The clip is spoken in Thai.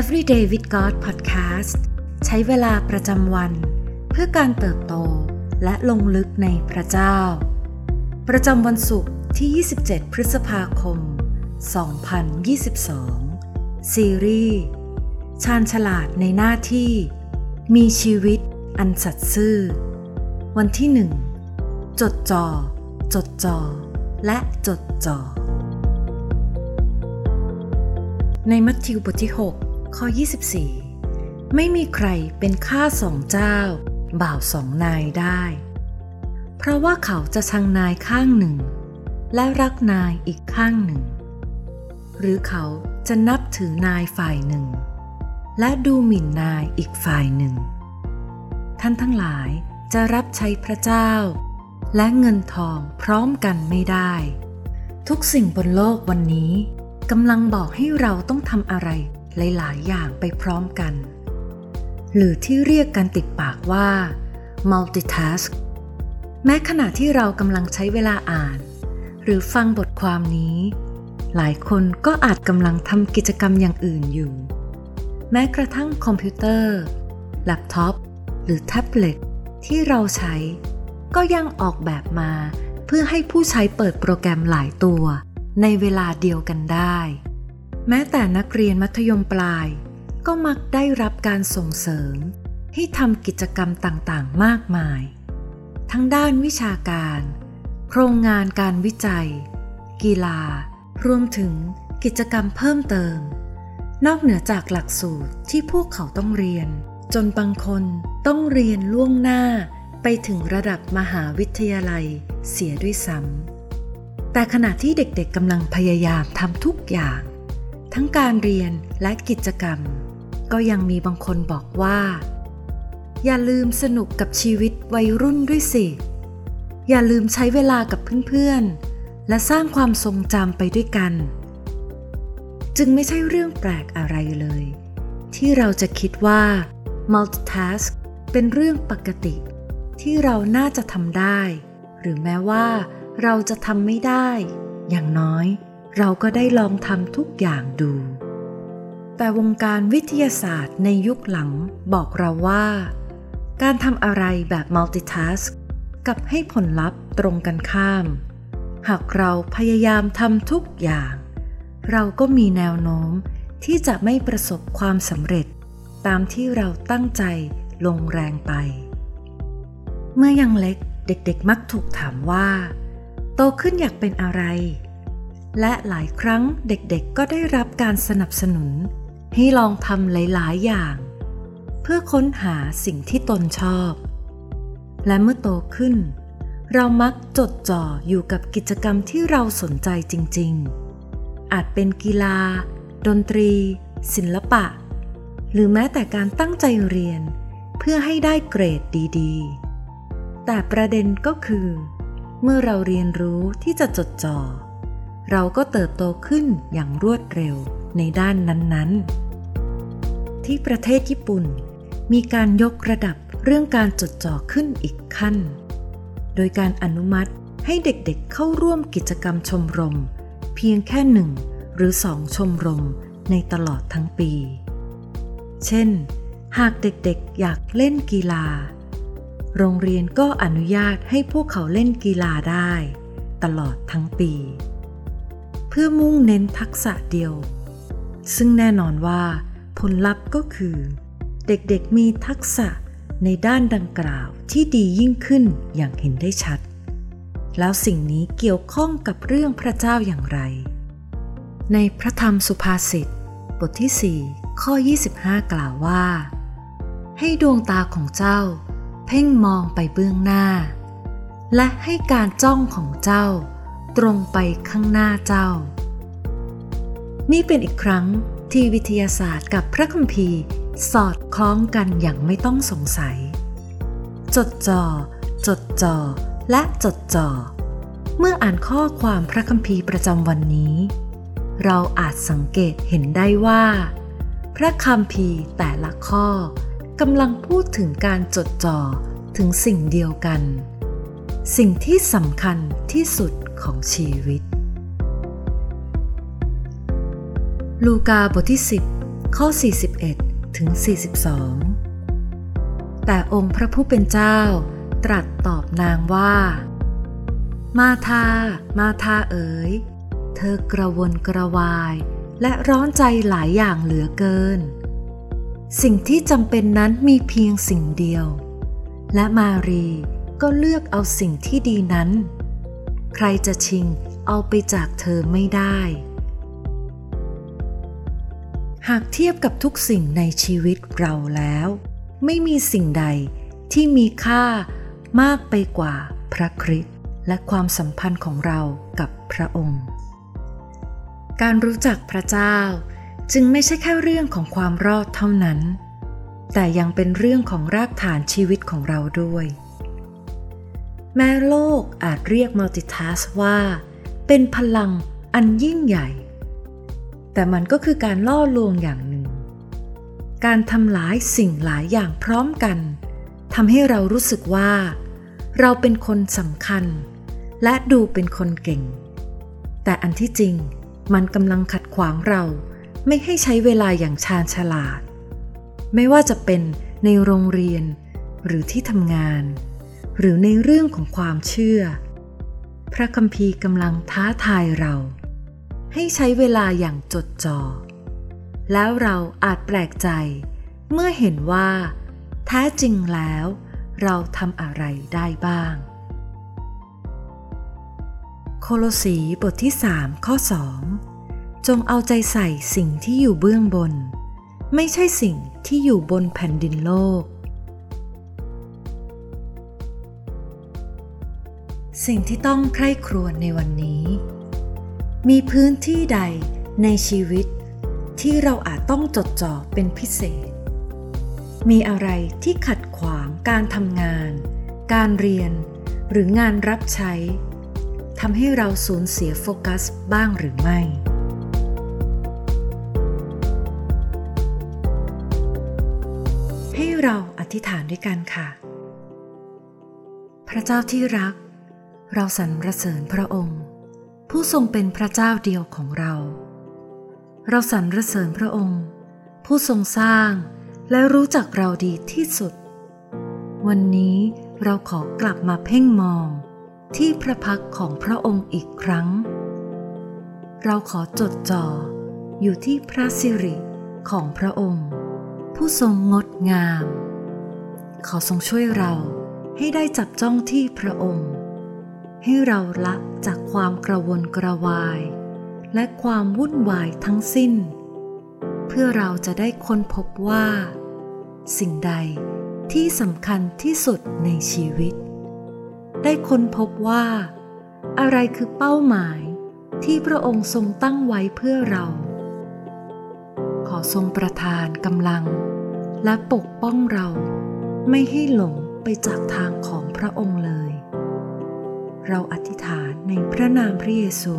Everyday with God Podcast ใช้เวลาประจำวัน เพื่อการเติบโตและลงลึกในพระเจ้า ประจำวันศุกร์ที่ 27 พฤษภาคม 2022 ซีรีส์ชาญฉลาดในหน้าที่ มีชีวิตอันสัตย์ซื่อ วันที่หนึ่งจดจอ่อจดจ่อและจดจ่อในมัทธิวบทที่ 6 ข้อ 24 ไม่มีใครเป็นข้าสองเจ้า บ่าวสองนายได้ เพราะว่าเขาจะชังนายข้างหนึ่ง และรักนายอีกข้างหนึ่ง หรือเขาจะนับถือนายฝ่ายหนึ่ง และดูหมิ่นนายอีกฝ่ายหนึ่ง ท่านทั้งหลายจะรับใช้พระเจ้า และเงินทองพร้อมกันไม่ได้ ทุกสิ่งบนโลกวันนี้กำลังบอกให้เราต้องทำอะไร หลาย ๆ อย่างไปพร้อมกัน หรือที่เรียกกันติดปากว่า multitask แม้ขณะที่เรากำลังใช้เวลาอ่าน หรือฟังบทความนี้ หลายคนก็อาจกำลังทำกิจกรรมอย่างอื่นอยู่ แม้กระทั่งคอมพิวเตอร์ แล็ปท็อป หรือแท็บเล็ตที่เราใช้ ก็ยังออกแบบมาเพื่อให้ผู้ใช้เปิดโปรแกรมหลายตัว ในเวลาเดียวกันได้ แม้แต่นักเรียนมัธยมปลาย ก็มักได้รับการส่งเสริม ให้ทำกิจกรรมต่างๆ มากมาย ทั้งด้านวิชาการ โครงงานการวิจัย กีฬา รวมถึงกิจกรรมเพิ่มเติม นอกเหนือจากหลักสูตรที่พวกเขาต้องเรียน จนบางคนต้องเรียนล่วงหน้าไปถึงระดับมหาวิทยาลัยเสียด้วยซ้ำแต่ขณะที่เด็กๆกำลังพยายามทำทุกอย่าง ทั้งการเรียนและกิจกรรม ก็ยังมีบางคนบอกว่า อย่าลืมสนุกกับชีวิตวัยรุ่นด้วยสิ อย่าลืมใช้เวลากับเพื่อนๆ และสร้างความทรงจำไปด้วยกัน จึงไม่ใช่เรื่องแปลกอะไรเลย ที่เราจะคิดว่า multitask เป็นเรื่องปกติ ที่เราน่าจะทำได้ หรือแม้ว่าเราจะทำไม่ได้ อย่างน้อย เราก็ได้ลองทำทุกอย่างดู แต่วงการวิทยาศาสตร์ในยุคหลังบอกเราว่า การทำอะไรแบบ multitask กับให้ผลลัพธ์ตรงกันข้าม หากเราพยายามทำทุกอย่าง เราก็มีแนวโน้มที่จะไม่ประสบความสำเร็จ ตามที่เราตั้งใจลงแรงไป เมื่อยังเล็กเด็กๆมักถูกถามว่า โตขึ้นอยากเป็นอะไร และหลายครั้งเด็กๆก็ได้รับการสนับสนุน ให้ลองทำหลาย ๆ อย่าง เพื่อค้นหาสิ่งที่ตนชอบ และเมื่อโตขึ้น เรามักจดจ่ออยู่กับกิจกรรมที่เราสนใจจริง ๆ อาจเป็นกีฬา ดนตรี ศิลปะ หรือแม้แต่การตั้งใจเรียน เพื่อให้ได้เกรดดี ๆ แต่ประเด็นก็คือ เมื่อเราเรียนรู้ที่จะจดจอ่อ เราก็เติบโตขึ้นอย่างรวดเร็วในด้านนั้นๆ ที่ประเทศญี่ปุ่น มีการยกระดับเรื่องการจดจ่อขึ้นอีกขั้น โดยการอนุมัติให้เด็กๆเข้าร่วมกิจกรรมชมรม เพียงแค่หนึ่งหรือสองชมรมในตลอดทั้งปี เช่น หากเด็กๆอยากเล่นกีฬา โรงเรียนก็อนุญาตให้พวกเขาเล่นกีฬาได้ ตลอดทั้งปี พื่อมุ่งเน้นทักษะเดียว ซึ่งแน่นอนว่า ผลลัพธ์ก็คือ เด็กๆมีทักษะในด้านดังกล่าวที่ดียิ่งขึ้นอย่างเห็นได้ชัด แล้วสิ่งนี้เกี่ยวข้องกับเรื่องพระเจ้าอย่างไร ในพระธรรมสุภาษิตบทที่ 4 ข้อ 25 กล่าวว่า ให้ดวงตาของเจ้า เพ่งมองไปเบื้องหน้า และให้การจ้องของเจ้า ตรงไปข้างหน้าเจ้า นี่เป็นอีกครั้งที่วิทยาศาสตร์กับพระคัมภีร์ สอดคล้องกันอย่างไม่ต้องสงสัย จดจอ่อ จดจ่อ และจดจ่อ เมื่ออ่านข้อความพระคัมภีร์ประจำวันนี้ เราอาจสังเกตเห็นได้ว่า พระคัมภีร์แต่ละข้อกำลังพูดถึงการจดจ่อถึงสิ่งเดียวกัน สิ่งที่สำคัญที่สุดของชีวิต ลูกาบทที่ข้อ 41 ถึง 42 แต่องค์พระผู้เป็นเจ้าตรัสตอบนางว่า มาทา มาทาเอ๋ย เธอกระวนกระวาย และร้อนใจหลายอย่างเหลือเกิน สิ่งที่จำเป็นนั้นมีเพียงสิ่งเดียว และมารี ก็เลือกเอาสิ่งที่ดีนั้น ใครจะชิงเอาไปจากเธอไม่ได้ หากเทียบกับทุกสิ่งในชีวิตเราแล้ว ไม่มีสิ่งใดที่มีค่ามากไปกว่าพระคริสต์และความสัมพันธ์ของเรากับพระองค์ การรู้จักพระเจ้าจึงไม่ใช่แค่เรื่องของความรอดเท่านั้น แต่ยังเป็นเรื่องของรากฐานชีวิตของเราด้วย แม้โลกอาจเรียกมัลติทัสว่า เป็นพลังอันยิ่งใหญ่ แต่มันก็คือการล่อลวงอย่างหนึ่ง การทำหลายสิ่งหลายอย่างพร้อมกันทำให้เรารู้สึกว่า เราเป็นคนสำคัญ และดูเป็นคนเก่ง แต่อันที่จริงมันกำลังขัดขวางเราไม่ให้ใช้เวลาอย่างชาญฉลาด ไม่ว่าจะเป็นในโรงเรียนหรือที่ทำงาน หรือในเรื่องของความเชื่อ พระคัมภีร์กำลังท้าทายเรา ให้ใช้เวลาอย่างจดจอ่อ แล้วเราอาจแปลกใจ เมื่อเห็นว่าแท้จริงแล้ว เราทำอะไรได้บ้าง โคโลสีบทที่ 3 ข้อ 2 จงเอาใจใส่สิ่งที่อยู่เบื้องบน ไม่ใช่สิ่งที่อยู่บนแผ่นดินโลก สิ่งที่ต้องใคร่ครวญในวันนี้ มีพื้นที่ใดในชีวิต ที่เราอาจต้องจดจ่อเป็นพิเศษ มีอะไรที่ขัดขวางการทำงาน การเรียน หรืองานรับใช้ทำให้เราสูญเสียโฟกัสบ้างหรือไม่ ให้เราอธิษฐานด้วยกันค่ะ พระเจ้าที่รัก เราสรรเสริญพระองค์ ผู้ทรงเป็นพระเจ้าเดียวของเรา เราสรรเสริญพระองค์ ผู้ทรงสร้างและรู้จักเราดีที่สุด วันนี้เราขอกลับมาเพ่งมองที่พระพักของพระองค์อีกครั้ง เราขอจดจ่ออยู่ที่พระสิริของพระองค์ ผู้ทรงงดงาม ขอทรงช่วยเราให้ได้จับจ้องที่พระองค์ ให้เราละจากความกระวนกระวาย และความวุ่นวายทั้งสิ้น เพื่อเราจะได้ค้นพบว่า สิ่งใดที่สำคัญที่สุดในชีวิต ได้ค้นพบว่า อะไรคือเป้าหมายที่พระองค์ทรงตั้งไว้เพื่อเรา ขอทรงประทานกำลัง และปกป้องเราไม่ให้หลงไปจากทางของพระองค์เลย เราอธิษฐานในพระนามพระเยซู